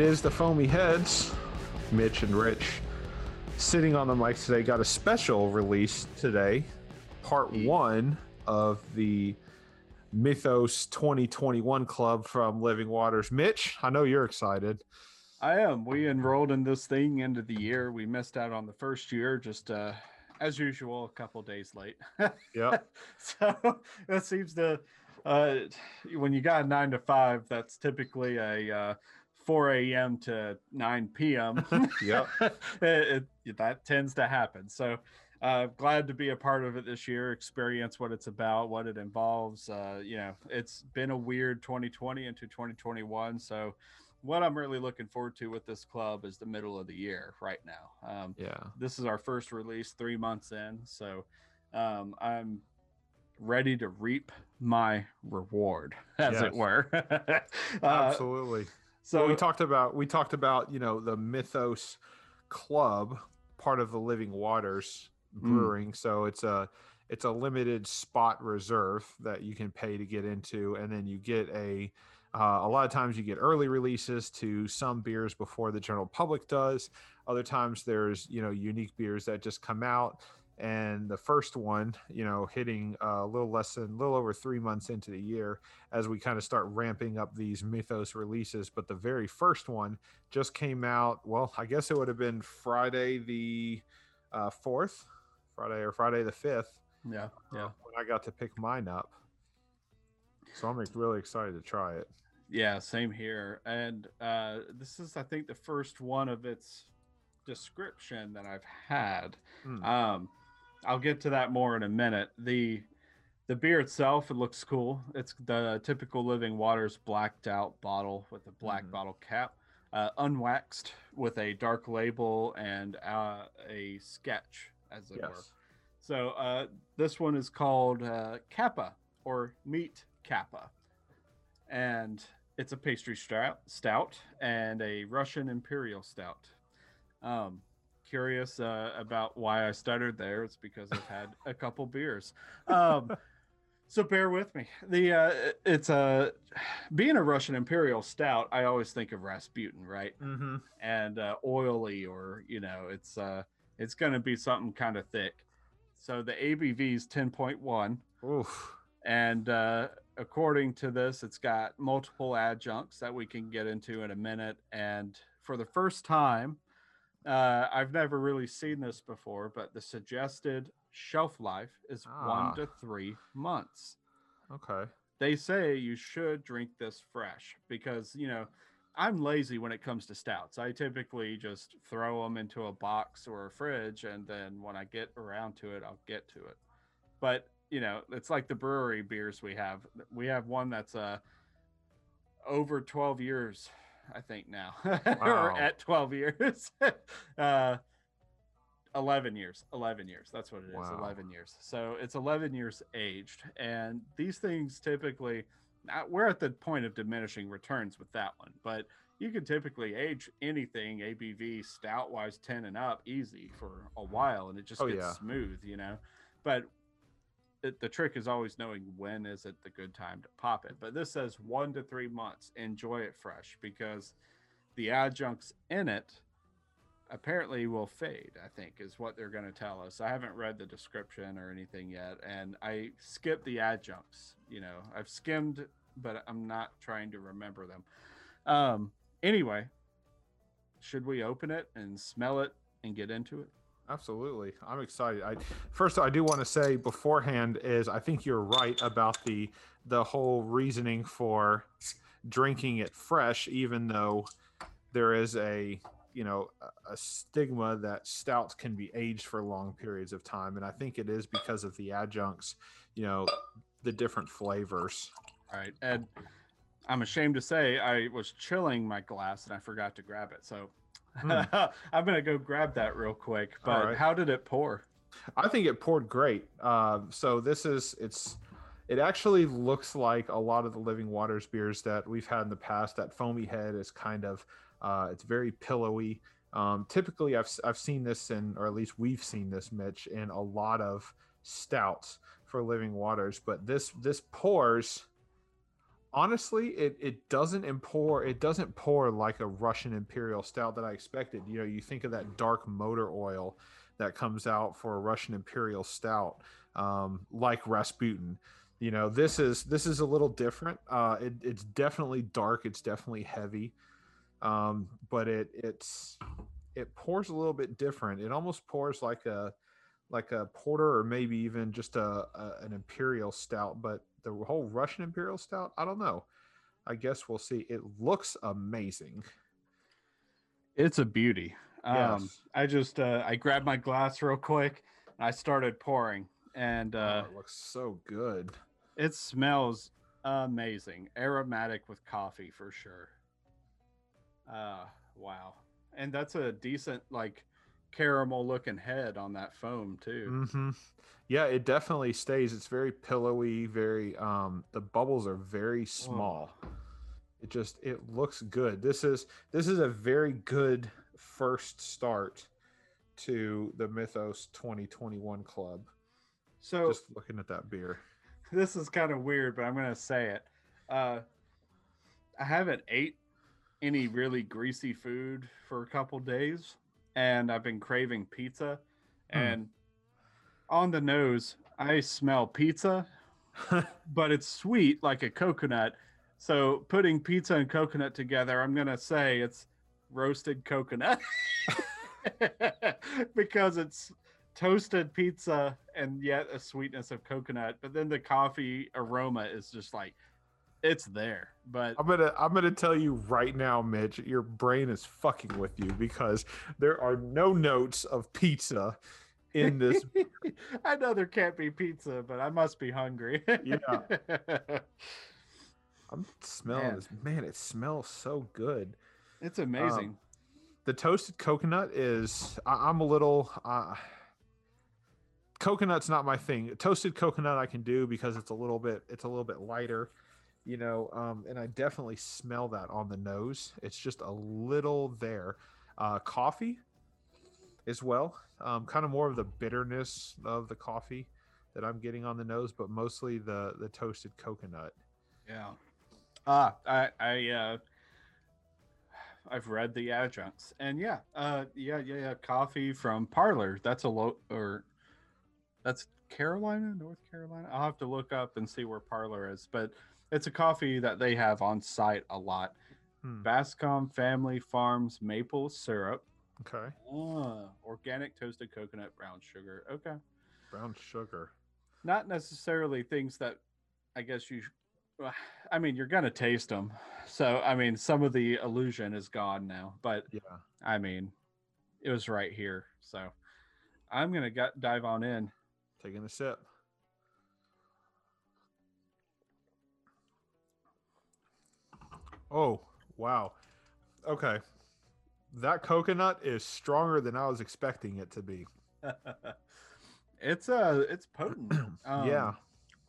It is the Foamy Heads, Mitch and Rich, sitting on the mics today. Got a special release today, part one of the Mythos 2021 Club from Living Waters. Mitch, I know you're excited. I am. We enrolled in this thing end of the year. We missed out on the first year, just uh, as usual, a couple days late. Yep. so that seems to uh, when you got a nine to five, that's typically a uh, 4 a.m. to 9 p.m. Yep. it, it, that tends to happen. So uh, glad to be a part of it this year, experience what it's about, what it involves. Uh, you know, it's been a weird 2020 into 2021. So what I'm really looking forward to with this club is the middle of the year right now. Um, Yeah. this is our first release three months in so um, i'm ready to reap my reward as Yes. it were uh, Absolutely. So So we talked about we talked about you know the Mythos Club, part of the Living Waters Brewing. So it's a it's a limited spot reserve that you can pay to get into, and then you get a uh, a lot of times you get early releases to some beers before the general public does. Other times there's you know unique beers that just come out. And the first one, you know, hitting uh, a little less than a little over three months into the year, as we kind of start ramping up these Mythos releases. But the very first one just came out. Well, I guess it would have been Friday the uh, fourth, Friday or Friday the fifth. yeah yeah when I got to pick mine up. So I'm really excited to try it. yeah same here and uh, this is i think the first one of its description that i've had Hmm. um, i'll get to that more in a minute. The the beer itself it looks cool. It's the typical living waters blacked out bottle with a black Mhm. bottle cap uh, unwaxed with a dark label and uh, a sketch as it were. Yes. so uh, this one is called uh, kappa or meet kappa. And it's a pastry stout, stout and a russian imperial stout. Um, curious uh, about why I stuttered there. It's because I've had a couple beers. Um, so bear with me. The uh, it's a being a Russian Imperial Stout. I always think of Rasputin, right? Mm-hmm. And uh, oily, or you know, it's uh, it's going to be something kind of thick. So the ABV is ten point one Oof. and uh, according to this it's got multiple adjuncts that we can get into in a minute and for the first time uh, i've never really seen this before but the suggested shelf life is Ah. one to three months Okay. they say you should drink this fresh because you know i'm lazy when it comes to stouts i typically just throw them into a box or a fridge and then when i get around to it i'll get to it but you know it's like the brewery beers we have we have one that's uh over 12 years i think now or Wow. at 12 years uh 11 years 11 years that's what it is Wow. 11 years so it's 11 years aged and these things typically uh, we're at the point of diminishing returns with that one but you can typically age anything abv stout wise 10 and up easy for a while and it just Oh, gets yeah. smooth you know but it, the trick is always knowing when is it the good time to pop it but this says one to three months enjoy it fresh because the adjuncts in it apparently will fade i think is what they're going to tell us. I haven't read the description or anything yet and i skipped the adjuncts you know i've skimmed but i'm not trying to remember them. Um anyway should we open it and smell it and get into it Absolutely. I'm excited. I first I do want to say beforehand is I think you're right about the the whole reasoning for drinking it fresh even though there is a you know a- stigma that stouts can be aged for long periods of time and I think it is because of the adjuncts, you know, the different flavors. All right, and I'm ashamed to say I was chilling my glass and I forgot to grab it. So Hmm. I'm gonna go grab that real quick. But right. how did it pour? I think it poured great. Uh, so this is it's it actually looks like a lot of the living waters beers that we've had in the past. That foamy head is kind of uh, it's very pillowy. Um, typically, I've I've seen this in, or at least we've seen this, Mitch, in a lot of stouts for living waters. But this this pours honestly, it it doesn't pour. It doesn't pour like a Russian Imperial Stout that I expected. You know, you think of that dark motor oil that comes out for a Russian Imperial Stout, um, like Rasputin. You know, this is this is a little different. Uh, it, it's definitely dark. It's definitely heavy, um, but it it's it pours a little bit different. It almost pours like a like a porter or maybe even just a, a an imperial stout. But the whole Russian imperial stout, I don't know. I guess we'll see. It looks amazing. It's a beauty. Um, Yes. I just uh, I grabbed my glass real quick and I started pouring, and uh, oh, it looks so good. it smells amazing, aromatic with coffee for sure. Uh, wow, and that's a decent like caramel looking head on that foam too. hmm Yeah, it definitely stays. It's very pillowy. Very. Um, the bubbles are very small. It just it looks good. This is this is a very good first start to the Mythos 2021 club. So Just looking at that beer. this is kind of weird, but I'm gonna say it. Uh, I haven't ate any really greasy food for a couple days, and I've been craving pizza. Hmm. And on the nose, I smell pizza, but it's sweet like a coconut. So putting pizza and coconut together, I'm gonna say it's roasted coconut because it's toasted pizza and yet a sweetness of coconut. But then the coffee aroma is just like it's there. But I'm gonna I'm gonna tell you right now, Mitch, your brain is fucking with you because there are no notes of pizza in this. I know there can't be pizza, but I must be hungry. Yeah. I'm smelling Man. this. Man, it smells so good. it's amazing. The toasted coconut is. I, I'm a little. Uh, coconut's not my thing. Toasted coconut I can do because it's a little bit. It's a little bit lighter, you know. Um, and I definitely smell that on the nose. It's just a little there. Uh, coffee, as well. Um, kind of more of the bitterness of the coffee that I'm getting on the nose, but mostly the the toasted coconut. Yeah. Ah, I I uh I've read the adjuncts. And yeah, uh yeah, yeah, yeah, coffee from Parlor. That's a low or that's Carolina, North Carolina. I'll have to look up and see where Parlor is, but it's a coffee that they have on site a lot. Hmm, Bascom Family Farms maple syrup. Okay, Ah, organic toasted coconut brown sugar. Okay. brown sugar. not necessarily things that I guess you. I mean, you're gonna taste them, so I mean, some of the illusion is gone now. But Yeah. I mean, it was right here, so I'm gonna dive on in. Taking a sip. Oh, wow. Okay. That coconut is stronger than I was expecting it to be. it's uh it's potent. yeah. Um,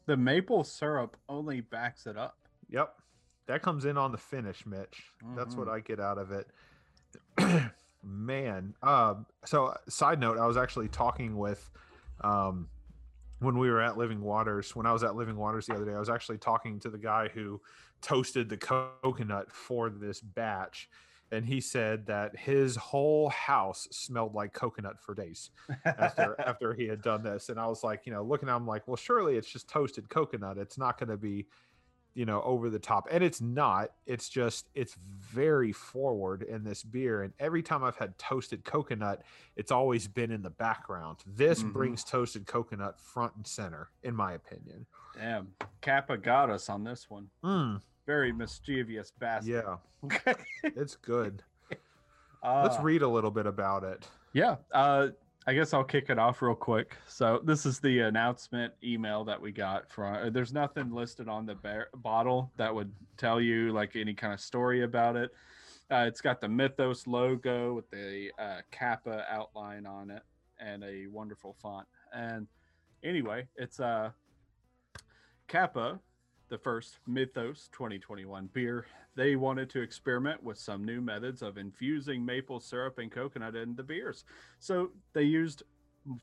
the maple syrup only backs it up. Yep. That comes in on the finish, Mitch. That's what Mhm. I get out of it. Man. Um, so side note, I was actually talking with um when we were at Living Waters, when I was at Living Waters the other day, I was actually talking to the guy who toasted the coconut for this batch. And he said that his whole house smelled like coconut for days after after he had done this. And I was like, you know, looking at him like, well, surely it's just toasted coconut. It's not going to be, you know, over the top. And it's not. It's just it's very forward in this beer. And every time I've had toasted coconut, it's always been in the background. This Mhm. brings toasted coconut front and center, in my opinion. Damn, Kappa got us on this one. Mm, Very mischievous bastard. yeah, it's good. Let's Ah. read a little bit about it. Yeah, uh, I guess I'll kick it off real quick. So this is the announcement email that we got from. uh, There's nothing listed on the bar- bottle that would tell you like any kind of story about it. Uh, it's got the Mythos logo with the uh, Kappa outline on it and a wonderful font. And anyway, it's uh, Kappa, the first Mythos 2021 beer. They wanted to experiment with some new methods of infusing maple syrup and coconut in the beers. So they used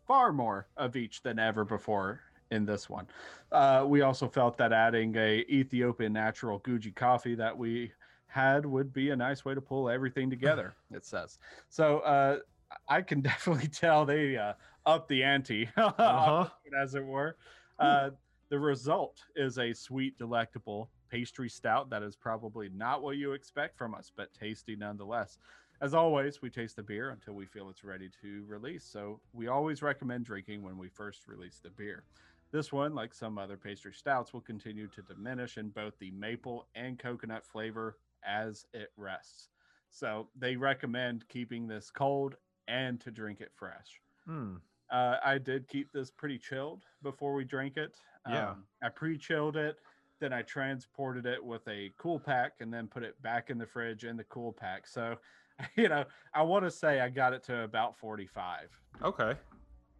far more of each than ever before in this one. Uh, we also felt that adding a Ethiopian natural Guji coffee that we had would be a nice way to pull everything together. it says so. Uh, I can definitely tell they uh, up the ante, uh-huh. as it were. Uh, the result is a sweet, delectable pastry stout that is probably not what you expect from us, but tasty nonetheless. As always, we taste the beer until we feel it's ready to release. So we always recommend drinking when we first release the beer. This one, like some other pastry stouts, will continue to diminish in both the maple and coconut flavor as it rests. So they recommend keeping this cold and to drink it fresh. Hmm. Uh, I did keep this pretty chilled before we drank it. Yeah. Um, I pre-chilled it, then I transported it with a cool pack, and then put it back in the fridge in the cool pack. So, you know, I want to say I got it to about 45. Okay.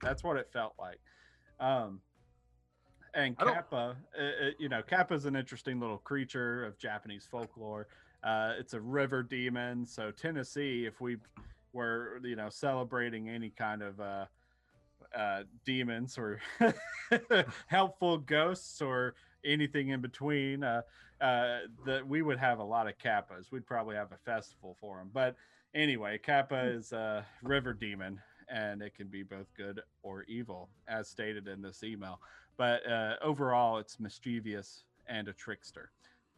That's what it felt like. Um, and Kappa, uh, uh, you know, Kappa is an interesting little creature of Japanese folklore. Uh, it's a river demon. So Tennessee, if we were, you know, celebrating any kind of uh, uh, demons or helpful ghosts or anything in between, uh, uh, that we would have a lot of kappas. We'd probably have a festival for them. But anyway, kappa hmm. is a river demon, and it can be both good or evil, as stated in this email. But uh, overall, it's mischievous and a trickster.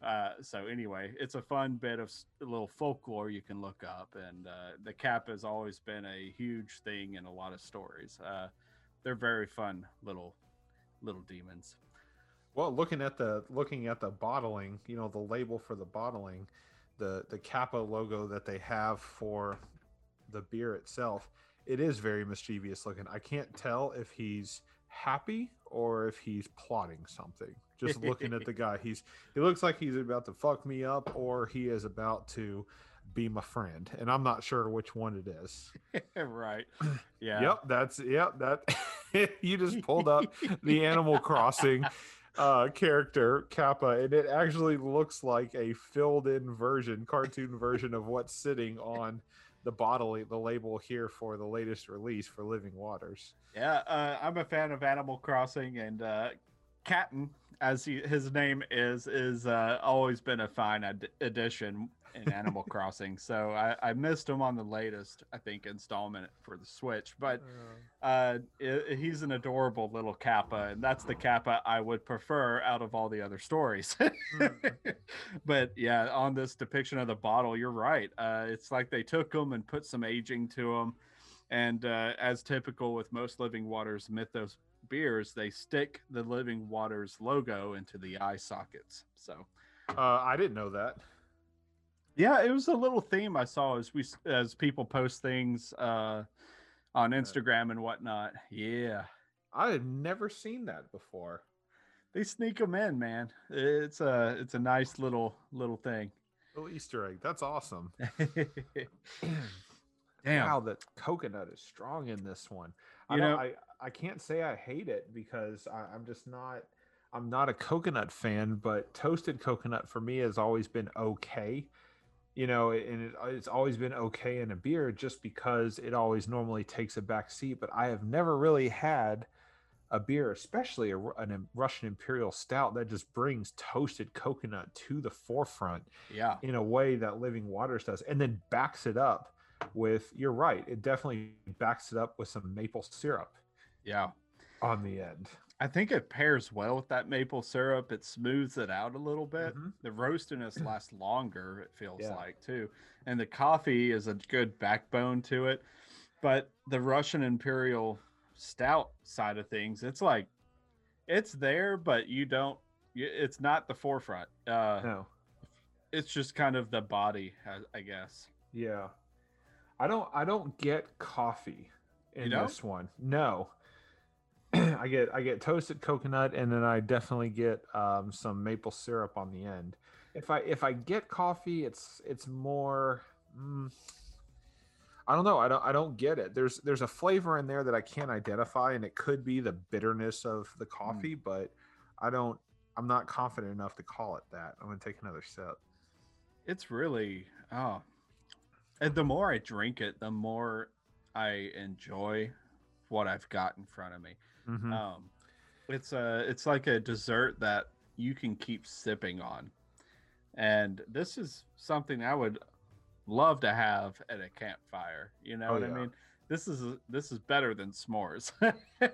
Uh, so anyway, it's a fun bit of little folklore you can look up, and uh, the cap has always been a huge thing in a lot of stories. Uh, they're very fun little little demons. Well, looking at the looking at the bottling, you know, the label for the bottling, the the Kappa logo that they have for the beer itself, it is very mischievous looking. I can't tell if he's happy or if he's plotting something. Just looking at the guy, he's he looks like he's about to fuck me up or he is about to be my friend, and I'm not sure which one it is. right. Yeah. Yep. That's yep. That you just pulled up the Animal Crossing uh character kappa and it actually looks like a filled in version cartoon version of what's sitting on the bottle the label here for the latest release for living waters yeah uh, i'm a fan of animal crossing and uh Kapp'n as he, his name is is uh always been a fine ad- addition in Animal Crossing. So I, I, missed him on the latest, I think, installment for the Switch. But uh, it, he's an adorable little Kappa, and that's the Kappa I would prefer out of all the other stories. mm. but yeah, on this depiction of the bottle, you're right. Uh, it's like they took him and put some aging to him. And uh, as typical with most Living Waters Mythos beers, they stick the Living Waters logo into the eye sockets. So uh, I didn't know that. Yeah, it was a little theme I saw as we as people post things uh, on Instagram and whatnot. Yeah, I had never seen that before. They sneak them in, man. It's a it's a nice little little thing. Little Easter egg. That's awesome. Damn. Wow, that coconut is strong in this one. You I know, I I can't say I hate it because I, I'm just not. I'm not a coconut fan, but toasted coconut for me has always been okay you know, and it, it's always been okay in a beer just because it always normally takes a back seat. But I have never really had a beer, especially a, a Russian Imperial Stout, that just brings toasted coconut to the forefront. Yeah. In a way that Living Waters does, and then backs it up with, you're right, it definitely backs it up with some maple syrup. Yeah. On the end. I think it pairs well with that maple syrup. It smooths it out a little bit. Mm-hmm. The roastiness lasts longer, it feels yeah. like, too. And the coffee is a good backbone to it. But the Russian Imperial Stout side of things, it's like it's there, but you don't, it's not the forefront. Uh, no. It's just kind of the body, I guess. Yeah. I don't, I don't get coffee in this one. No. I get I get toasted coconut, and then I definitely get um, some maple syrup on the end. If I if I get coffee, it's it's more. Mm, I don't know. I don't I don't get it. There's there's a flavor in there that I can't identify, and it could be the bitterness of the hmm. coffee, mm. but I don't. I'm not confident enough to call it that. I'm gonna take another sip. It's really oh, and the more I drink it, the more I enjoy what I've got in front of me. Mm-hmm. Um, It's a it's like a dessert that you can keep sipping on. And this is something I would love to have at a campfire. You know Oh, what yeah. I mean? This is this is better than s'mores.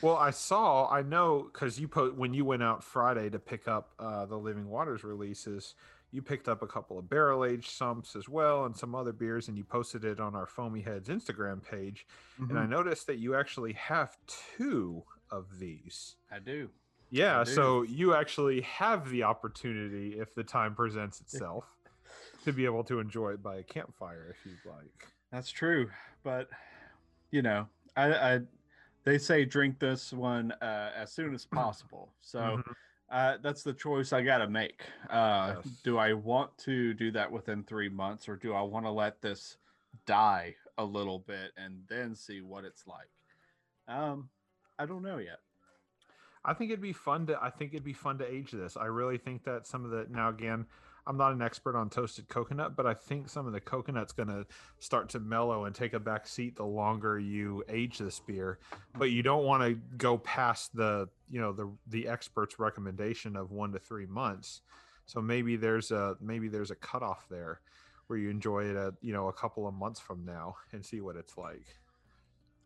Well, I saw, I know, because you put when you went out Friday to pick up uh, the Living Waters releases, you picked up a couple of barrel aged sumps as well and some other beers, and you posted it on our Foamy Heads Instagram page. And I Mhm. noticed that you actually have two of these. I do. Yeah, do. so you actually have the opportunity, if the time presents itself, to be able to enjoy it by a campfire if you'd like. That's true, but you know, I, I they say drink this one uh, as soon as possible. So Mhm. Uh, that's the choice I got to make. Uh, Yes. Do I want to do that within three months, or do I want to let this die a little bit and then see what it's like? Um, I don't know yet. I think it'd be fun to. I think it'd be fun to age this. I really think that some of the now again, I'm not an expert on toasted coconut, but I think some of the coconut's going to start to mellow and take a back seat the longer you age this beer. But you don't want to go past the you know the the expert's recommendation of one to three months. So maybe there's a maybe there's a cutoff there where you enjoy it at you know a couple of months from now and see what it's like.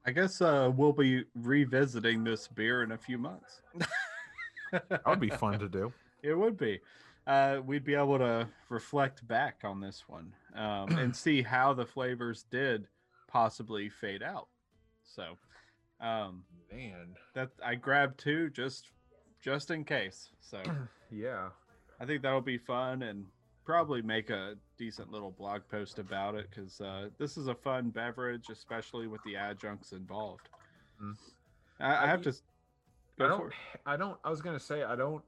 I guess uh, we'll be revisiting this beer in a few months. That would be fun to do. It would be. Uh, we'd be able to reflect back on this one um, and see how the flavors did possibly fade out. So um, Man, that I grabbed two just just in case. So yeah. I think that'll be fun and probably make a decent little blog post about it because uh, this is a fun beverage, especially with the adjuncts involved. Mm. I, I have to. I don't. I don't. I was gonna say I don't.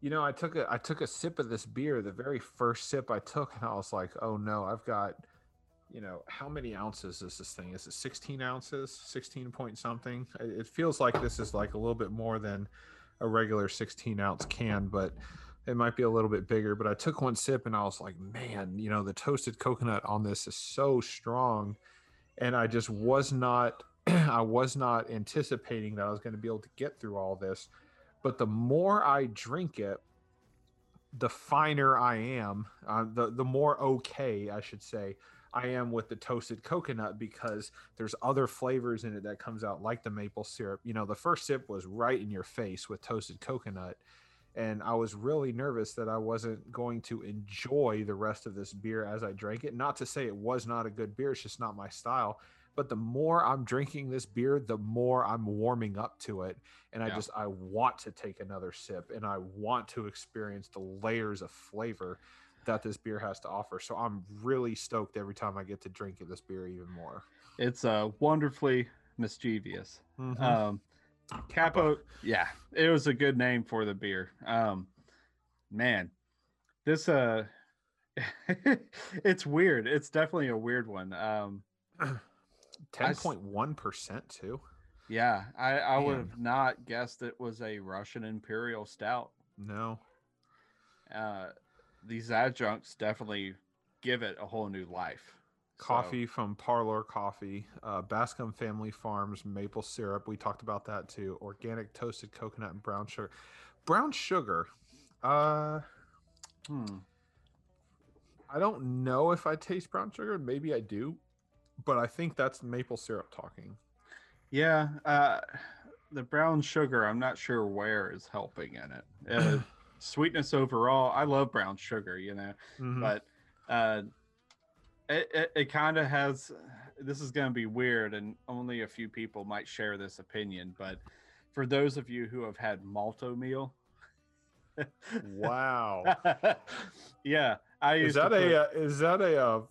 You know, I took a I took a sip of this beer. The very first sip I took, and I was like, "Oh no, I've got." You know, how many ounces is this thing? Is it 16 ounces? 16 point something? It feels like this is like a little bit more than a regular 16 ounce can, but it might be a little bit bigger. But I took one sip and I was like, man, you know, the toasted coconut on this is so strong. And I just was not I was not anticipating that I was going to be able to get through all this. But the more I drink it, the finer I am, uh, the the more okay, I should say, I am with the toasted coconut because there's other flavors in it that comes out like the maple syrup. You know, the first sip was right in your face with toasted coconut, and I was really nervous that I wasn't going to enjoy the rest of this beer as I drank it. Not to say it was not a good beer; it's just not my style but the more I'm drinking this beer, the more I'm warming up to it. And I Yeah. just, I want to take another sip and I want to experience the layers of flavor that this beer has to offer. So I'm really stoked every time I get to drink this beer even more. It's uh, wonderfully mischievous. Mhm. Um, Kappa, yeah, it was a good name for the beer. Um, man, this uh, it's weird. It's definitely a weird one. Um, 10.1% too. yeah, I I would have not guessed it was a Russian Imperial Stout. No. Uh, these adjuncts definitely give it a whole new life. So, Coffee from Parlor Coffee, uh, Bascom Family Farms maple syrup. We talked about that too. Organic toasted coconut and brown sugar. Brown sugar. Uh, hmm, I don't know if I taste brown sugar. Maybe I do, but I think that's maple syrup talking. yeah, uh, the brown sugar. I'm not sure where is helping in it. Uh, sweetness overall. I love brown sugar. You know. Mhm. but uh it, it, it kind of has this is going to be weird and only a few people might share this opinion but for those of you who have had Malt-O-Meal wow. yeah i is that put- a uh, is that a uh, that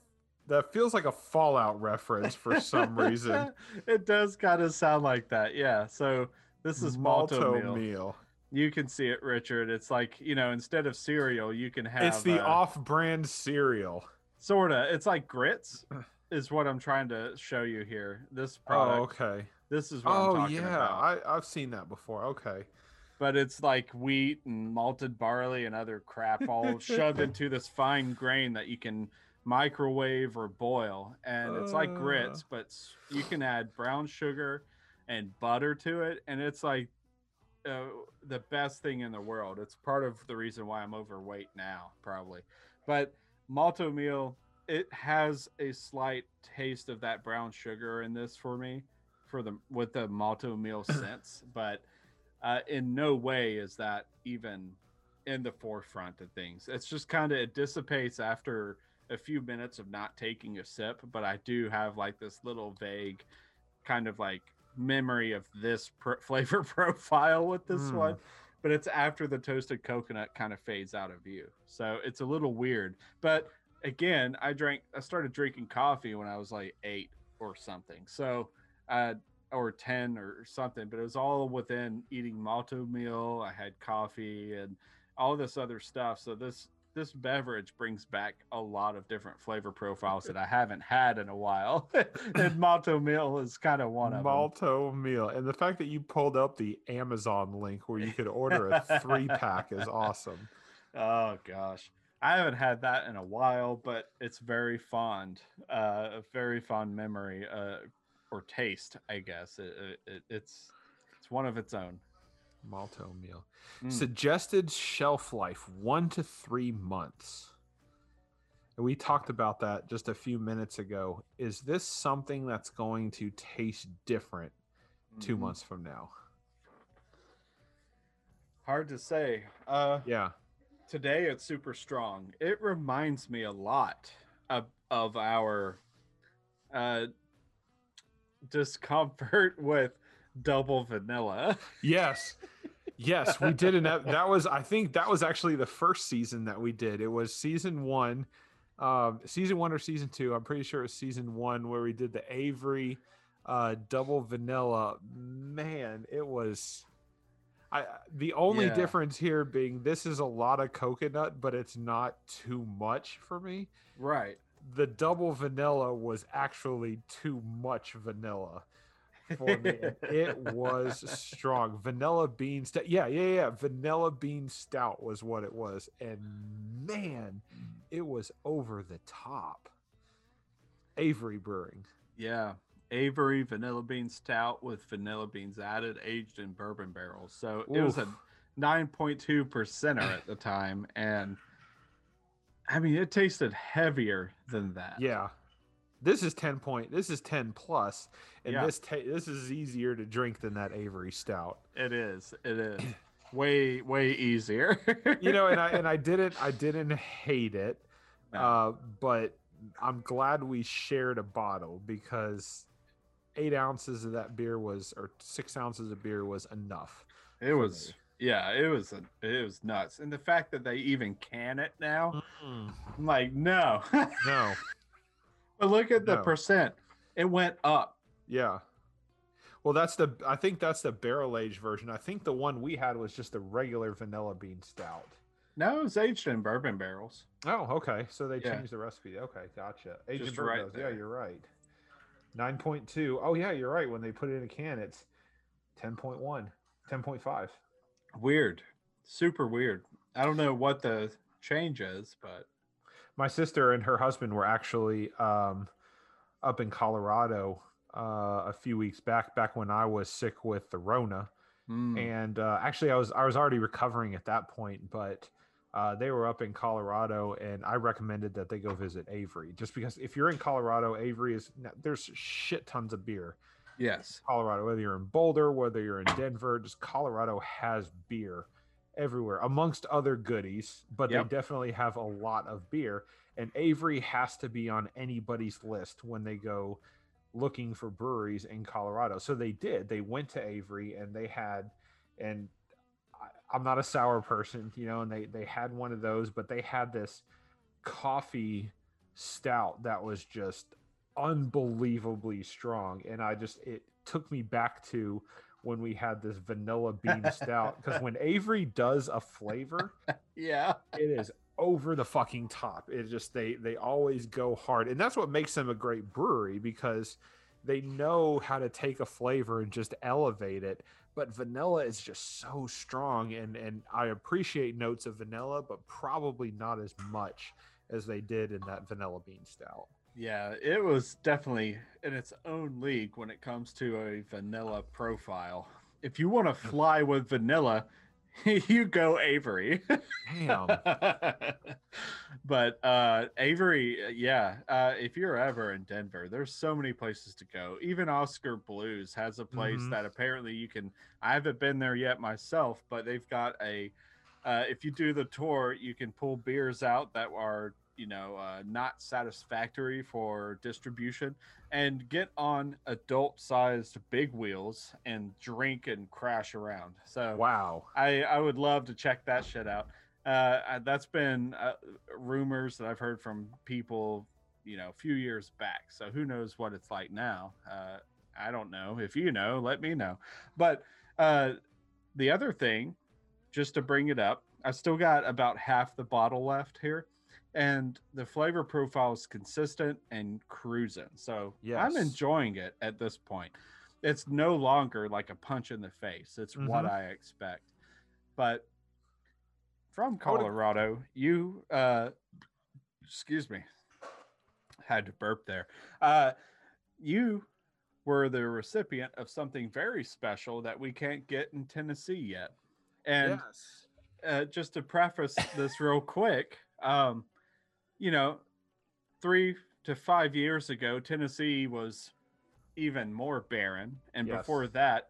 feels like a Fallout reference for some reason? it does kind of sound like that yeah so this is malto, meal. meal. you can see it richard it's like you know instead of cereal you can have It's the uh, off-brand cereal. sorta it's like grits is what i'm trying to show you here this product. Oh, okay. This is what I'm talking about. Oh yeah, about. I I've seen that before. Okay. But it's like wheat and malted barley and other crap all shoved into this fine grain that you can microwave or boil. And it's like grits, but you can add brown sugar and butter to it. And it's like uh, the best thing in the world. It's part of the reason why I'm overweight now, probably. But Malt-O-Meal, it has a slight taste of that brown sugar in this for me, for the with the Malt-O-Meal sense. But uh, in no way is that even in the forefront of things. It's just kind of it dissipates after a few minutes of not taking a sip. But I do have like this little vague kind of like memory of this pr- flavor profile with this Mm. one but it's after the toasted coconut kind of fades out of view so it's a little weird but again i drank i started drinking coffee when i was like eight or something so uh or 10 or something but it was all within eating Malt-O-Meal i had coffee and all this other stuff so this this beverage brings back a lot of different flavor profiles that i haven't had in a while and Malt-O-Meal is kind of one of them Malt-O-Meal. And the fact that you pulled up the Amazon link where you could order a three pack is awesome. Oh gosh, I haven't had that in a while, but it's very fond, uh, a very fond memory, uh, or taste, I guess. It, it, it's it's one of its own. Malt-O-Meal. Mm. Suggested shelf life one to three months. And we talked about that just a few minutes ago. Is this something that's going to taste different 2 Mhm. months from now? Hard to say. Uh, Yeah. today it's super strong. It reminds me a lot of, of our uh, discomfort with double vanilla. Yes. Yes, we did an that was I think that was actually the first season that we did. It was season 1. Um season 1 or season 2. I'm pretty sure it was season 1 where we did the Avery uh double vanilla. Man, it was I the only Yeah. difference here being this is a lot of coconut, but it's not too much for me. Right. The double vanilla was actually too much vanilla for me. it was strong. Vanilla bean stout. Yeah, yeah, yeah. Vanilla bean stout was what it was. And man, it was over the top. Avery Brewing. Yeah. Avery vanilla bean stout with vanilla beans added, aged in bourbon barrels. So it was a 9.2 percenter at the time. And I mean, it tasted heavier than that. Yeah. This is 10 point. This is 10 plus, and Yeah. this ta- this is easier to drink than that Avery stout. It is. It is. way, way easier. You know, and I and I didn't I didn't hate it. No. Uh, but I'm glad we shared a bottle because eight ounces of that beer was, or six ounces of beer was enough. it was, yeah, it was, a, it was nuts. And the fact that they even can it now, I'm like, no. No, but look at the No. percent. It went up. yeah. Well, that's the. I think that's the barrel aged version. I think the one we had was just a regular vanilla bean stout. No, it was aged in bourbon barrels. Oh, okay. So they Yeah. changed the recipe. Okay, gotcha. Aged Just Bourbon right. Yeah, you're right. Nine point two. Oh yeah, you're right. When they put it in a can, it's 10.1, 10.5. Weird. Super weird. I don't know what the change is, but my sister and her husband were actually um, up in Colorado uh, a few weeks back, back when I was sick with the Rona, mm, and uh, actually I was I was already recovering at that point, but uh, they were up in Colorado, and I recommended that they go visit Avery, just because if you're in Colorado, Avery is there's shit tons of beer. yes. Colorado, whether you're in Boulder, whether you're in Denver, just Colorado has beer everywhere, amongst other goodies, but Yep. they definitely have a lot of beer. And Avery has to be on anybody's list when they go looking for breweries in Colorado. So they did. They went to Avery and they had, and I, I'm not a sour person, you know, and they they had one of those, but they had this coffee stout that was just unbelievably strong and i just it took me back to when we had this vanilla bean stout because when avery does a flavor Yeah. it is over the fucking top. It just they they always go hard. And that's what makes them a great brewery because they know how to take a flavor and just elevate it. But vanilla is just so strong and and i appreciate notes of vanilla but probably not as much as they did in that vanilla bean stout Yeah, it was definitely in its own league when it comes to a vanilla profile. if you want to fly with vanilla, you go Avery. Damn. but uh Avery, uh, yeah, uh if you're ever in Denver, there's so many places to go. Even Oskar Blues has a place Mhm. that apparently you can I haven't been there yet myself, but they've got a uh if you do the tour, you can pull beers out that are you know uh, not satisfactory for distribution and get on adult sized big wheels and drink and crash around so wow. I I would love to check that shit out. Uh, that's been uh, rumors that I've heard from people, you know, a few years back. So who knows what it's like now? Uh, I don't know. If you know, let me know. But uh, the other thing, just to bring it up, I still got about half the bottle left here, and the flavor profile is consistent and cruising. So I'm enjoying it at this point. It's no longer like a punch in the face. It's what Mhm. I expect. But from Colorado, you uh excuse me. Had to burp there. Uh you were the recipient of something very special that we can't get in Tennessee yet. And yes. uh, just to preface this real quick, um, you know, three to five years ago, Tennessee was even more barren, and Yes. before that,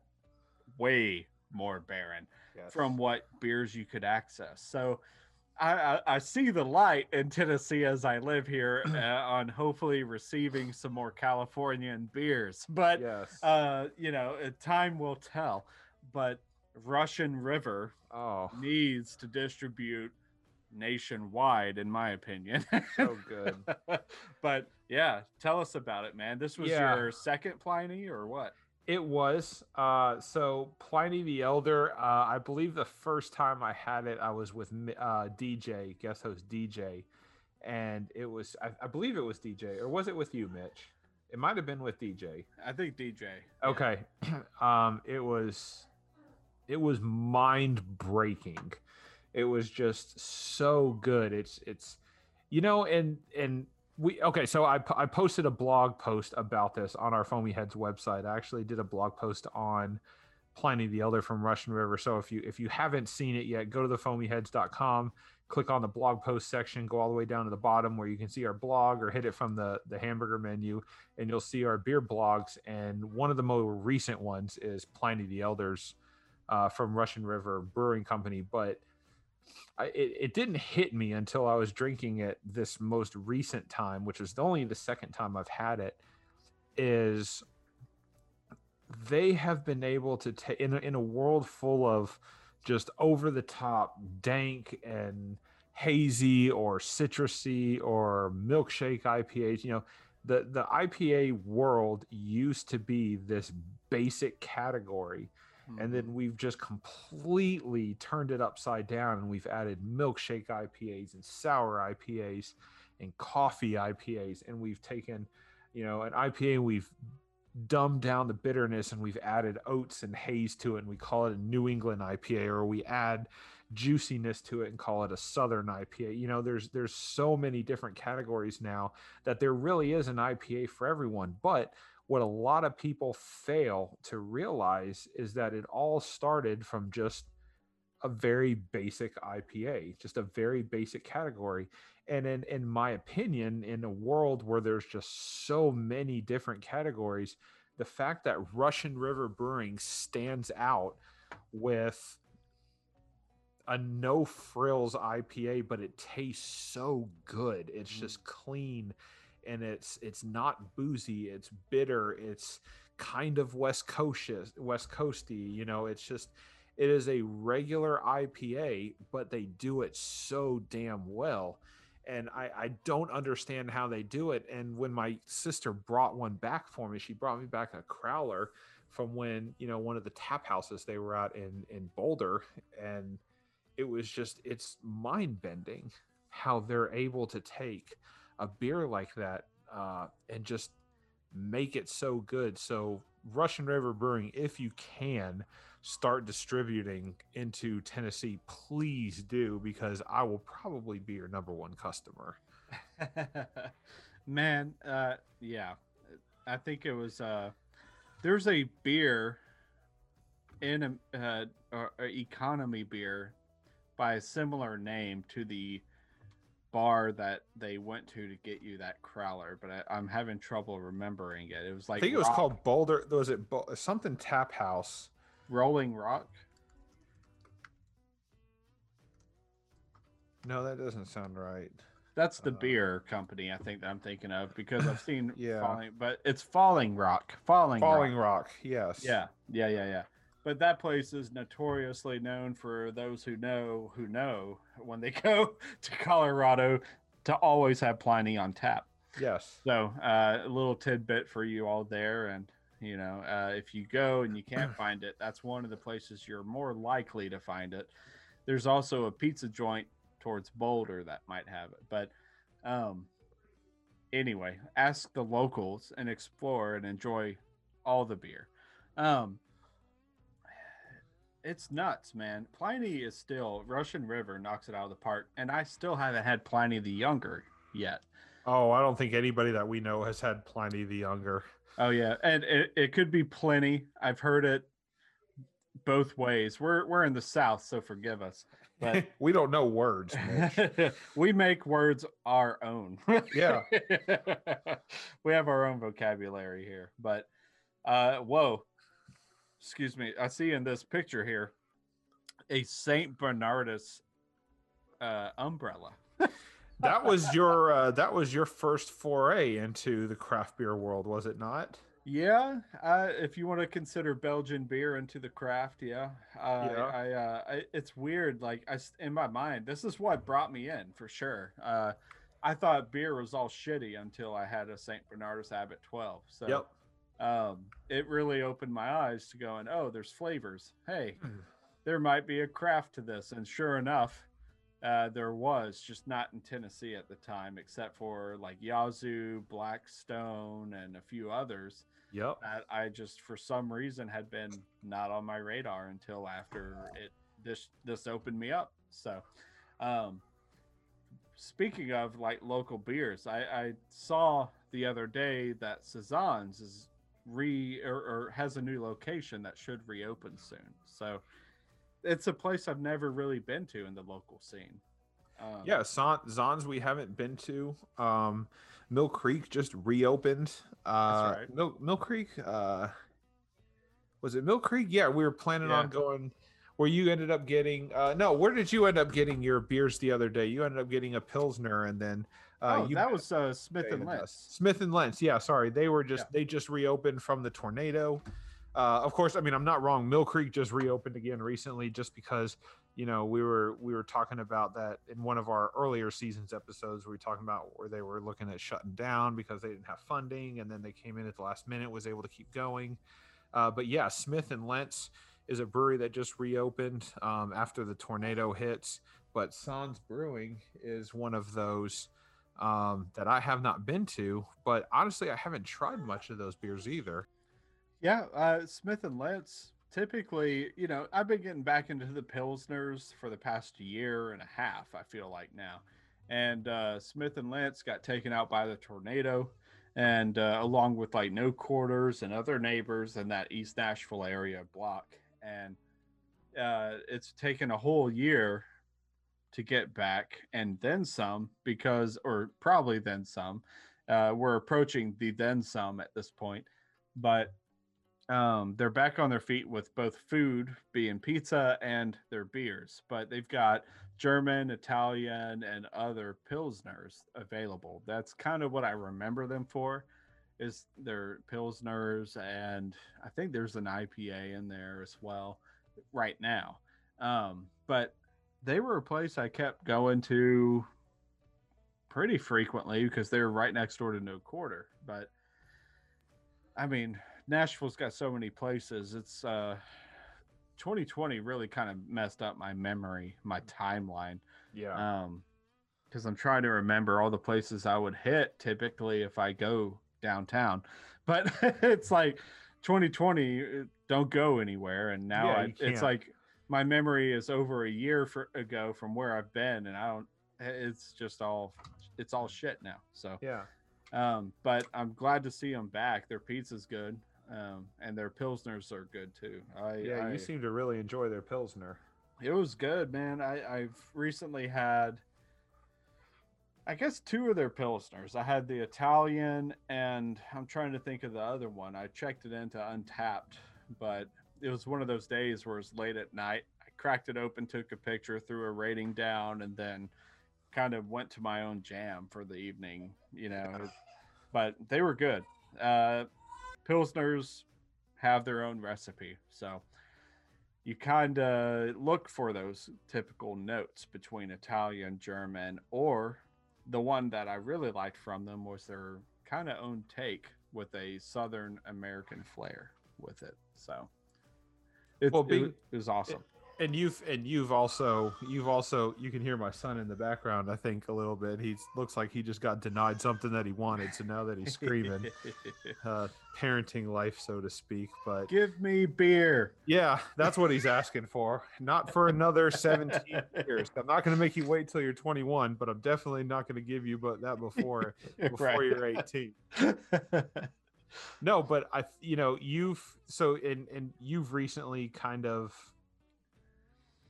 way more barren yes. from what beers you could access. So. I, I, I see the light in Tennessee as I live here uh, on hopefully receiving some more Californian beers. But yes. uh, you know, uh, time will tell. But Russian River oh, needs to distribute nationwide, in my opinion. so good. but yeah, tell us about it, man. This was Yeah. your second Pliny or what? It was. Uh, so Pliny the Elder, uh, I believe the first time I had it, I was with uh, DJ, guest host DJ. And it was, I, I believe it was DJ, or was it with you, Mitch? It might have been with DJ. I think DJ. yeah. Okay. um, it was, it was mind breaking. It was just so good. It's, it's, you know, and, and, we okay so I, I posted a blog post about this on our foamy heads website. I actually did a blog post on pliny the elder from russian river. So if you if you haven't seen it yet go to the foamyheads.com click on the blog post section go all the way down to the bottom where you can see our blog or hit it from the the hamburger menu and you'll see our beer blogs. And one of the more recent ones is pliny the elders uh, from russian river brewing company. But I, it, it didn't hit me until I was drinking it this most recent time, which is only the second time I've had it. Is they have been able to take in, in a world full of just over the top dank and hazy or citrusy or milkshake IPAs. You know, the the IPA world used to be this basic category and Mhm. then we've just completely turned it upside down and we've added milkshake IPAs and sour IPAs and coffee IPAs and we've taken you know an IPA and we've dumbed down the bitterness and we've added oats and haze to it and we call it a New England IPA or we add juiciness to it and call it a southern IPA. You know, there's there's so many different categories now that there really is an IPA for everyone. But what a lot of people fail to realize is that it all started from just a very basic IPA, just a very basic category. And in, in my opinion, in a world where there's just so many different categories, the fact that Russian River Brewing stands out with a no frills IPA, but it tastes so good. It's Mm. just clean and it's it's not boozy, it's bitter, it's kind of west coast west coasty, you know, it's just it is a regular IPA, but they do it so damn well. And I, I don't understand how they do it. And when my sister brought one back for me, she brought me back a crowler from when, you know, one of the tap houses they were at in, in Boulder. And it was just, it's mind bending how they're able to take a beer like that uh, and just make it so good. So, Russian River Brewing, if you can start distributing into Tennessee, please do because I will probably be your number one customer. Man, uh, yeah, I think it was. Uh, there's a beer in a, uh, economy beer by a similar name to the bar that they went to to get you that crowler, but I, I'm having trouble remembering it. It was like I think it was called Boulder. Was it Bo- something Tap House? Rolling Rock. No, that doesn't sound right. That's the Uh, beer company I think that I'm thinking of because I've seen Yeah. Falling, but it's Falling Rock. Falling Falling Rock. Rock. Yes. Yeah, yeah, yeah, yeah. But that place is notoriously known for those who know who know when they go to Colorado to always have Pliny on tap. Yes. So uh, a little tidbit for you all there, and you know, uh, if you go and you can't find it, that's one of the places you're more likely to find it. There's also a pizza joint towards Boulder that might have it, but um, anyway, ask the locals and explore and enjoy all the beer. Um, it's nuts, man. Pliny is still Russian River knocks it out of the park, and I still haven't had Pliny the Younger yet. Oh, I don't think anybody that we know has had Pliny the Younger. Oh yeah, and it, it could be plenty. I've heard it both ways. We're we're in the South, so forgive us. But we don't know words. We make words our own. Yeah. we have our own vocabulary here. But uh whoa. Excuse me. I see in this picture here a Saint Bernardus uh umbrella. that was your uh, that was your first foray into the craft beer world, was it not? Yeah, uh, if you want to consider Belgian beer into the craft, yeah. Uh, Yeah. I, uh, I, it's weird. Like I, s- in my mind, this is what brought me in for sure. Uh, I thought beer was all shitty until I had a Saint Bernardus Abbot 12. So, Yep. Um, it really opened my eyes to going, oh, there's flavors. Hey, Hmm. there might be a craft to this, and sure enough, uh, there was just not in Tennessee at the time, except for like Yazoo, Blackstone, and a few others Yep. that I just for some reason had been not on my radar until after it this this opened me up. So um speaking of like local beers, I, I saw the other day that Czann's is re or, or has a new location that should reopen soon. So it's a place I've never really been to in the local scene. Um, Yeah, Zon- Zons we haven't been to. Um, Mill Creek just reopened. Uh, right. Mill Mill Creek. Uh, was it Mill Creek? Yeah, we were planning Yeah. on going. Where you ended up getting? Uh, no, where did you end up getting your beers the other day? You ended up getting a pilsner, and then uh, oh, that was uh, Smith and. Lentz. Smith and Lentz. Yeah, sorry, they were just they just reopened from the tornado. Uh, of course, I mean I'm not wrong. Mill Creek just reopened again recently, just because you know we were we were talking about that in one of our earlier seasons episodes. We were talking about where they were looking at shutting down because they didn't have funding, and then they came in at the last minute, was able to keep going. Uh, but yeah, Smith and Lentz is a brewery that just reopened um, after the tornado hits. But Czann's Brewing is one of those um, that I have not been to. But honestly, I haven't tried much of those beers either. Yeah, uh, Smith and Lentz. Typically, you know, I've been getting back into the pilsners for the past year and a half. I feel like now, and uh, Smith and Lentz got taken out by the tornado, and uh, along with like no quarters and other neighbors in that East Nashville area block, and uh, it's taken a whole year to get back and then some because, or probably then some. Uh, we're approaching the then some at this point, but um, they're back on their feet with both food being pizza and their beers, but they've got German, Italian, and other pilsners available. That's kind of what I remember them for, is their pilsners, and I think there's an IPA in there as well right now. Um, but they were a place I kept going to pretty frequently because they're right next door to No Quarter. But I mean, Nashville's got so many places. It's uh 2020 really kind of messed up my memory, my timeline. Yeah. Um because I'm trying to remember all the places I would hit typically if I go downtown. But it's like 2020 uh, don't go anywhere and now Yeah, I, it's like my memory is over a year for, ago from where I've been and I don't it's just all it's all shit now. So yeah. um, but I'm glad to see them back. Their pizza's good. um, and their pilsners are good too. I, Yeah, I, you seem to really enjoy their pilsner. it was good, man. I, I've recently had, I guess, two of their pilsners. I had the Italian, and I'm trying to think of the other one. I checked it into Untappd, but it was one of those days where it's late at night. I cracked it open, took a picture, threw a rating down, and then kind of went to my own jam for the evening. You know, but they were good. Uh, pilsners have their own recipe, so you kind of look for those typical notes between Italian, German, or the one that I really liked from them was their kind of own take with a Southern American flair with it. So it, Well, it being- wa- it was awesome. And you've and you've also you've also you can hear my son in the background. I think a little bit. He looks like he just got denied something that he wanted, so now that he's screaming, uh, parenting life, so to speak. But Give me beer. yeah, that's what he's asking for. Not for another 17 years. I'm not going to make you wait till you're 21, but I'm definitely not going to give you but that before before Right. you're 18. No, but I, you know, you've so and and you've recently kind of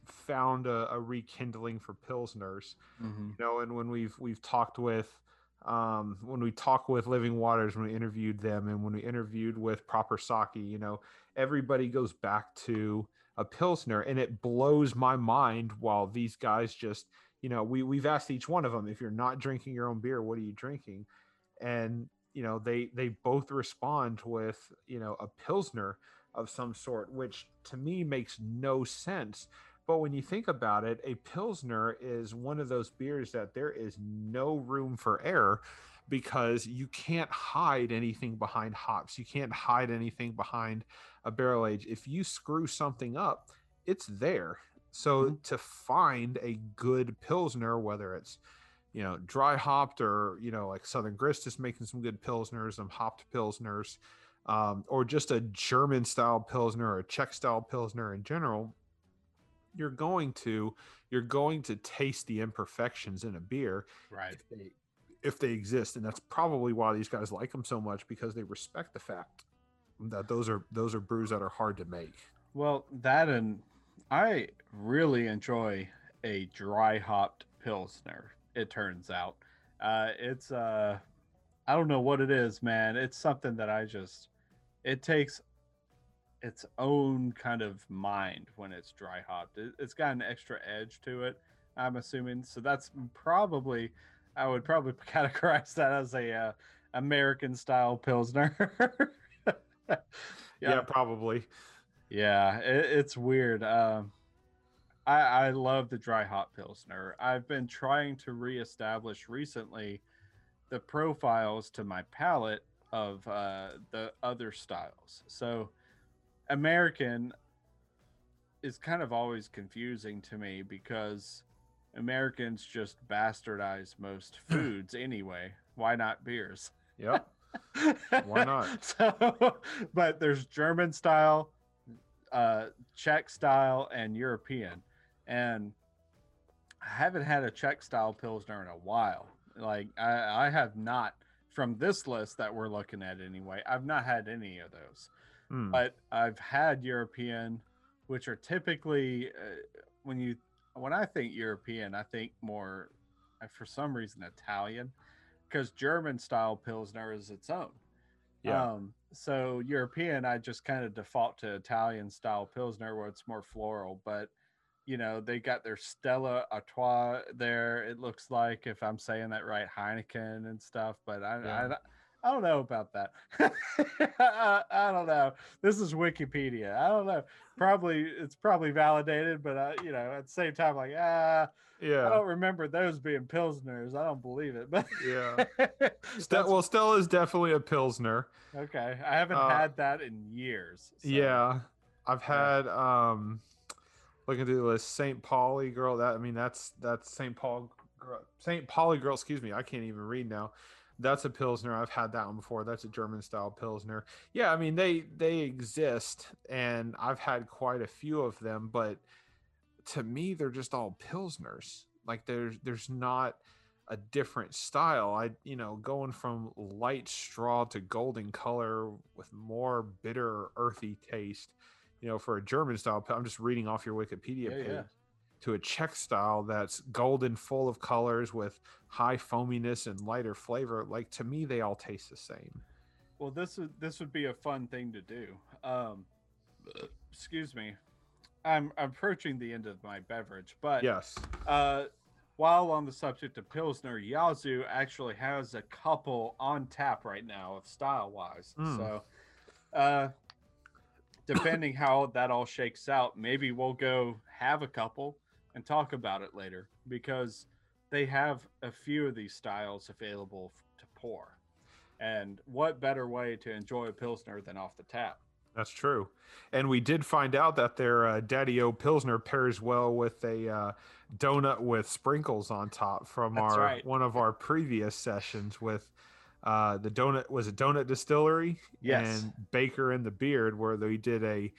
found a, a rekindling for pilsners. Mhm. You know, and when we've we've talked with um when we talk with living waters when we interviewed them and when we interviewed with proper sake you know everybody goes back to a pilsner and it blows my mind while these guys just you know we we've asked each one of them if you're not drinking your own beer what are you drinking and you know they they both respond with you know a pilsner of some sort which to me makes no sense. But when you think about it a pilsner is one of those beers that there is no room for error because you can't hide anything behind hops. You can't hide anything behind a barrel age. If you screw something up it's there. So mm-hmm. to find a good pilsner whether it's you know, dry hopped or, you know, like Southern Grist is making some good pilsners, some hopped pilsners, um, or just a German style pilsner or a Czech style pilsner in general, you're going to you're going to taste the imperfections in a beer Right. if they if they exist, and that's probably why these guys like them so much because they respect the fact that those are those are brews that are hard to make. Well, that and I really enjoy a dry hopped pilsner. It turns out, uh, it's uh, I don't know what it is, man. It's something that I just it takes its own kind of mind when it's dry hopped. It, it's got an extra edge to it. I'm assuming so. That's probably I would probably categorize that as a uh, American style pilsner. Yeah, probably. Yeah, it, it's weird. Um, I I love the dry hop pilsner. I've been trying to reestablish recently the profiles to my palate of uh, the other styles. So, American is kind of always confusing to me because Americans just bastardize most foods anyway. Why not beers? Yep. Why not? So, but there's German style, uh, Czech style, and European. And I haven't had a Czech style Pilsner in a while. Like, I, I have not, from this list that we're looking at anyway, I've not had any of those. Hmm. But I've had European, which are typically, uh, when you, when I think European, I think more, uh, for some reason, Italian, because German style Pilsner is its own. yeah. Um, so European, I just kind of default to Italian style Pilsner where it's more floral, but you know, they got their Stella Artois there. It looks like, if I'm saying that right, Heineken and stuff, but I, Yeah. I, I don't know about that. I, I don't know. This is Wikipedia. I don't know. Probably it's probably validated, but uh, you know, at the same time, like ah, I yeah. don't remember those being pilsners. I don't believe it. But Yeah. Ste- well, Stella is definitely a pilsner. Okay, I haven't Uh, had that in years. so- Yeah, I've had um, looking through the list, St. Pauli girl. That I mean, that's that's St. Paul girl, St. Pauli girl. Excuse me, I can't even read now. That's a pilsner. I've had that one before. That's a German style pilsner. Yeah, I mean they they exist, and I've had quite a few of them. But to me, they're just all pilsners. Like there's there's not a different style. I, you know, going from light straw to golden color with more bitter, earthy taste. You know, for a German style, I'm just reading off your Wikipedia Yeah, page. yeah. To a Czech style that's golden, full of colors with high foaminess and lighter flavor. Like to me, they all taste the same. Well, this would this would be a fun thing to do. Um, excuse me, I'm approaching the end of my beverage, but Yes. uh, while on the subject of pilsner, Yazoo actually has a couple on tap right now, of style wise. Mm. So, uh, depending how that all shakes out, maybe we'll go have a couple and talk about it later because they have a few of these styles available to pour. And what better way to enjoy a pilsner than off the tap? That's true. And we did find out that their uh, Daddy O Pilsner pairs well with a uh, donut with sprinkles on top from That's our right. one of our previous sessions with uh, the donut was a donut distillery Yes. and Baker and the Beard where they did a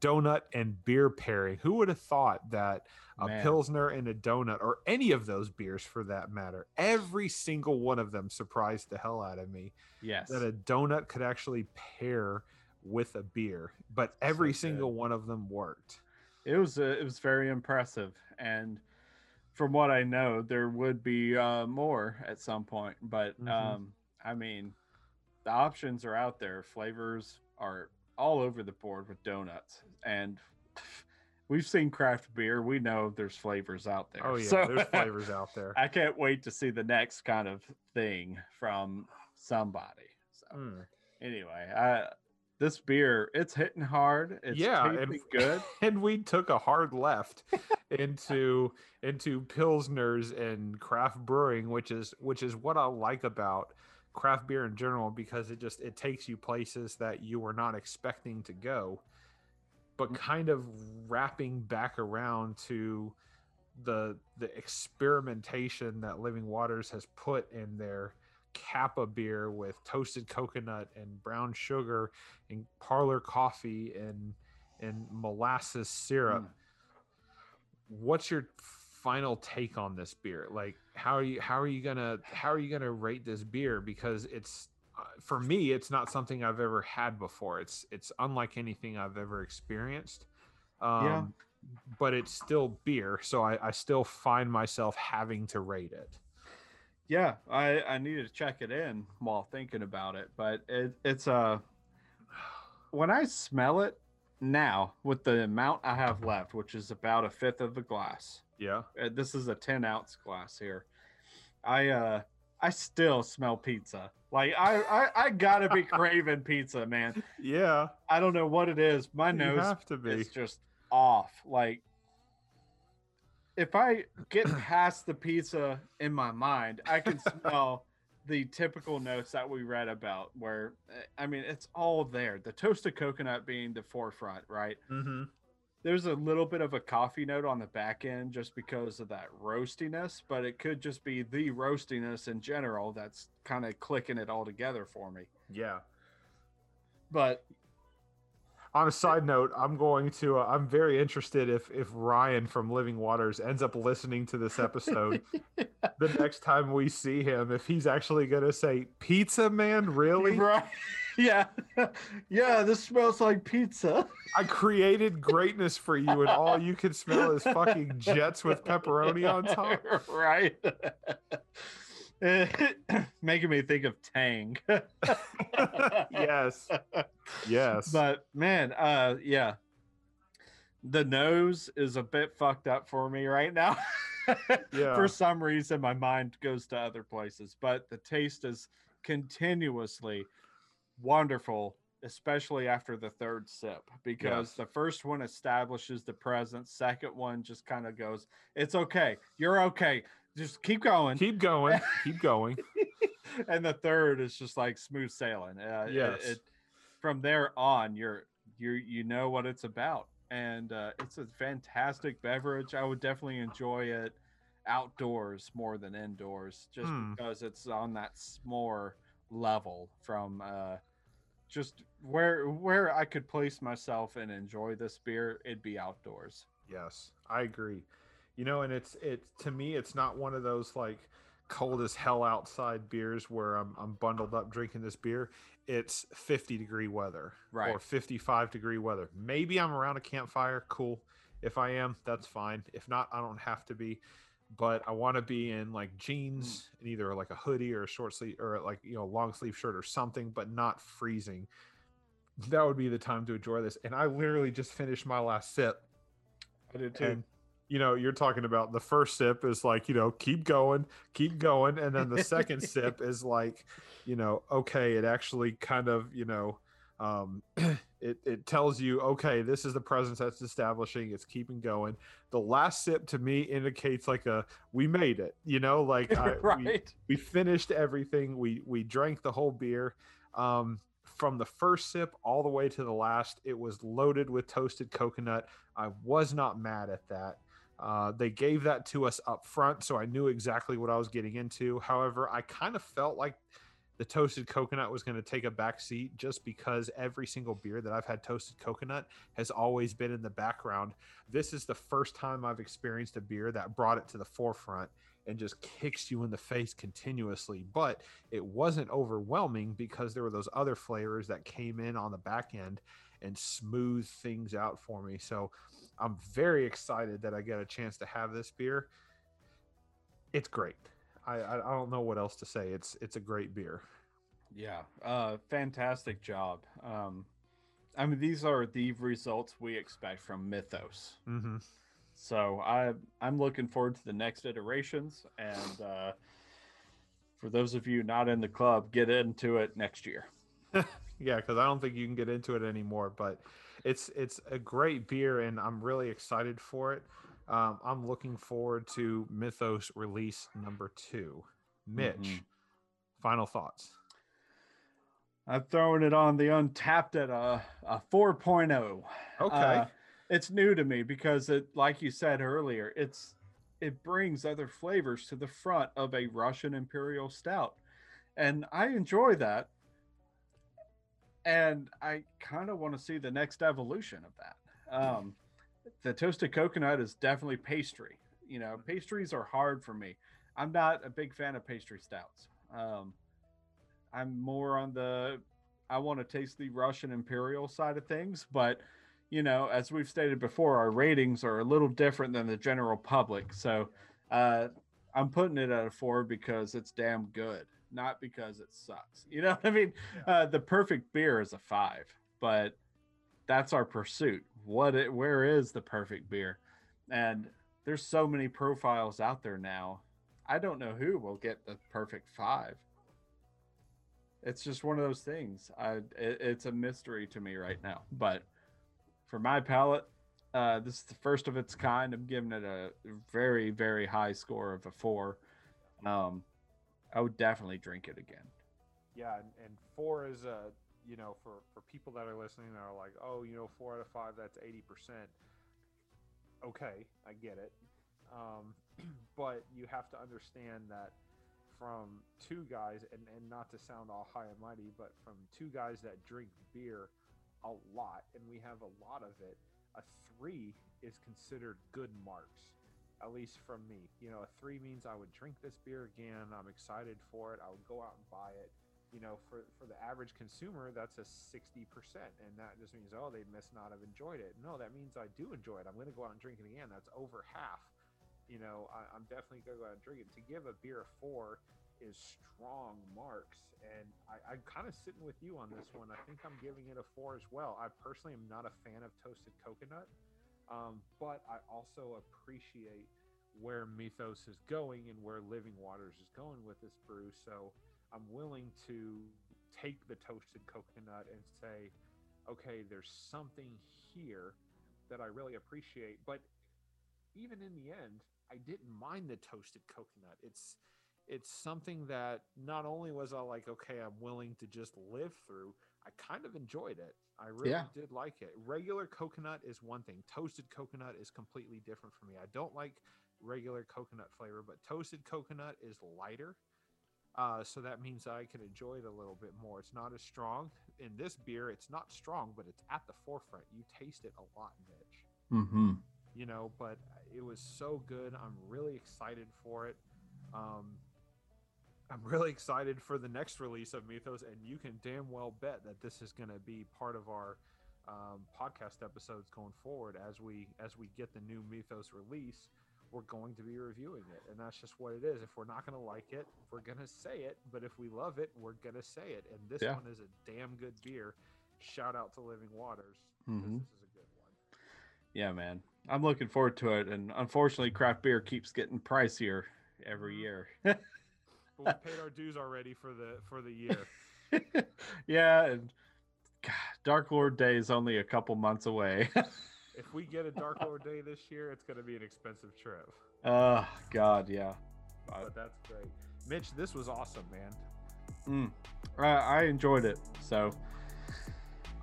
donut and beer pairing. Who would have thought that a Man. pilsner and a donut or any of those beers for that matter, every single one of them surprised the hell out of me Yes. that a donut could actually pair with a beer, but every So single one of them worked. it was uh, it was very impressive and from what i know there would be uh, more at some point but Mhm. um i mean the options are out there. Flavors are all over the board with donuts. And we've seen craft beer. We know there's flavors out there. Oh yeah, So, there's flavors out there. i can't wait to see the next kind of thing from somebody. So Mm. anyway i this beer it's hitting hard. It's Yeah, and- good. And we took a hard left into into pilsners and craft brewing, which is which is what I like about craft beer in general because it just it takes you places that you were not expecting to go, but Mm. kind of wrapping back around to the the experimentation that Living Waters has put in their Kappa beer with toasted coconut and brown sugar and parlor coffee and and molasses syrup. Mm. What's your final take on this beer? Like how are you how are you gonna how are you gonna rate this beer? Because it's uh, for me, it's not something I've ever had before. It's it's unlike anything I've ever experienced. Um, Yeah. But it's still beer, so I, I still find myself having to rate it. Yeah, I I need to check it in while thinking about it, but it it's uh when I smell it now with the amount I have left, which is about a fifth of the glass. Yeah. Uh, this is a 10 ounce glass here. I uh I still smell pizza. Like I I, I gotta be craving pizza, man. Yeah. I don't know what it is. My You nose have to be. is just off. Like if I get past the pizza in my mind, I can smell the typical notes that we read about where eh, I mean it's all there. The toasted coconut being the forefront, right? Mm-hmm. There's a little bit of a coffee note on the back end just because of that roastiness, but it could just be the roastiness in general that's kind of clicking it all together for me. Yeah. But On a side note, I'm going to. Uh, I'm very interested if if Ryan from Living Waters ends up listening to this episode the next time we see him. If he's actually going to say "Pizza Man," really? right, yeah, yeah, this smells like pizza. I created greatness for you, and all you can smell is fucking jets with pepperoni on top. right. Making me think of Tang. yes. Yes. But man, uh yeah. The nose is a bit fucked up for me right now. Yeah. For some reason my mind goes to other places, but the taste is continuously wonderful, especially after the third sip because Yes. the first one establishes the presence, second one just kind of goes, "It's okay. You're okay. Just keep going." keep going. Keep going. and the third is just like smooth sailing. Uh, it- it, from there on, you're you you know what it's about, and uh, it's a fantastic beverage. I would definitely enjoy it outdoors more than indoors, just Hmm. because it's on that s'more level from uh, just where where I could place myself and enjoy this beer. It'd be outdoors. Yes, I agree. You know, and it's it to me, it's not one of those like cold as hell outside beers where I'm, I'm bundled up drinking this beer, it's 50 degree weather Right. or 55 degree weather. Maybe I'm around a campfire. Cool. If I am, that's fine. If not, I don't have to be. But I want to be in like jeans and either like a hoodie or a short sleeve or like, you know, long sleeve shirt or something, but not freezing. That would be the time to enjoy this. And I literally just finished my last sip I did too. and you know you're talking about the first sip is like you know keep going keep going and then the second sip is like you know okay it actually kind of you know um it, it tells you okay this is the presence that's establishing it's keeping going. The last sip to me indicates like a we made it you know like I, we, right. we finished everything we we drank the whole beer. Um from the first sip all the way to the last it was loaded with toasted coconut. I was not mad at that. Uh, they gave that to us up front so i knew exactly what i was getting into. However i kind of felt like the toasted coconut was going to take a back seat just because every single beer that i've had toasted coconut has always been in the background this is the first time i've experienced a beer that brought it to the forefront and just kicks you in the face continuously. But it wasn't overwhelming because there were those other flavors that came in on the back end and smoothed things out for me. So I'm very excited that I get a chance to have this beer. It's great. I, I, I don't know what else to say. It's it's a great beer. Yeah. Uh, fantastic job. Um, I mean, these are the results we expect from Mythos. Mm-hmm. So I I'm looking forward to the next iterations, and uh, for those of you not in the club, get into it next year. yeah, because I don't think you can get into it anymore. But it's it's a great beer, and I'm really excited for it. Um, I'm looking forward to Mythos release number two. Mitch, Mhm. final thoughts. I'm throwing it on the Untappd at a, a 4.0. Okay. Uh, it's new to me because it, like you said earlier, it's it brings other flavors to the front of a Russian Imperial Stout, and I enjoy that. And I kind of want to see the next evolution of that. Um, the toasted coconut is definitely pastry. You know, pastries are hard for me. I'm not a big fan of pastry stouts. Um, I'm more on the I want to taste the Russian Imperial side of things, but you know, as we've stated before, our ratings are a little different than the general public. So uh, I'm putting it at a four because it's damn good, not because it sucks. You know what I mean? Uh, the perfect beer is a five, but that's our pursuit. What it, where is the perfect beer? And there's so many profiles out there now. I don't know who will get the perfect five. It's just one of those things. I it, it's a mystery to me right now. But for my palate, uh, this is the first of its kind. I'm giving it a very very high score of a four. Um, I would definitely drink it again. Yeah, and, and four is a you know for for people that are listening that are like, oh, you know, four out of five, that's eighty percent. Okay, I get it, um, but you have to understand that from two guys, and and not to sound all high and mighty, but from two guys that drink beer a lot, and we have a lot of it. A three is considered good marks at least from me. You know, a three means I would drink this beer again. I'm excited for it. I would go out and buy it. You know, for for the average consumer, that's a sixty percent, and that just means oh, they must not have enjoyed it. No, that means I do enjoy it. I'm going to go out and drink it again. That's over half. You know, I, I'm definitely going to go out and drink it. To give a beer a four is strong marks, and I, I'm kind of sitting with you on this one. I think I'm giving it a four as well. I personally am not a fan of toasted coconut. Um, but I also appreciate where Mythos is going and where Living Waters is going with this brew. So I'm willing to take the toasted coconut and say, okay, there's something here that I really appreciate. But even in the end, I didn't mind the toasted coconut. It's it's something that not only was I like, okay, I'm willing to just live through, I kind of enjoyed it. I really Yeah. did like it. Regular coconut is one thing. Toasted coconut is completely different for me. I don't like regular coconut flavor, but toasted coconut is lighter. Uh, so that means I can enjoy it a little bit more. It's not as strong. In this beer, it's not strong, but it's at the forefront. You taste it a lot, Mitch Mm-hmm. you know but it was so good i'm really excited for it um I'm really excited for the next release of Mythos, and you can damn well bet that this is going to be part of our um, podcast episodes going forward as we as we get the new Mythos release. We're going to be reviewing it, and that's just what it is. If we're not going to like it, we're going to say it. But if we love it, we're going to say it. And this Yeah. one is a damn good beer. Shout out to Living Waters. Mhm. This is a good one. Yeah, man. I'm looking forward to it. And unfortunately, craft beer keeps getting pricier every Mhm. year. But we paid our dues already for the for the year. yeah, and God, Dark Lord Day is only a couple months away. if we get a Dark Lord Day this year, it's going to be an expensive trip. oh God, yeah. But, that's great. Mitch, this was awesome, man. mm, I, I enjoyed it. So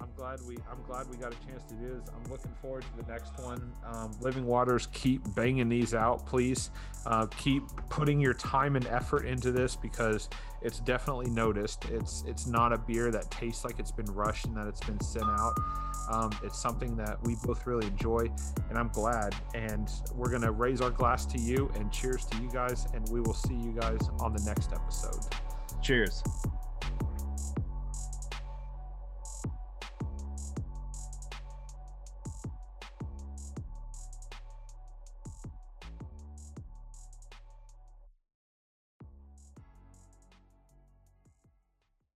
I'm glad we I'm glad we got a chance to do this. I'm looking forward to the next one. Um, Living Waters, keep banging these out, please. Uh, keep putting your time and effort into this because it's definitely noticed. It's it's not a beer that tastes like it's been rushed and that it's been sent out. Um, it's something that we both really enjoy, and I'm glad. And we're gonna raise our glass to you and cheers to you guys. And we will see you guys on the next episode. cheers.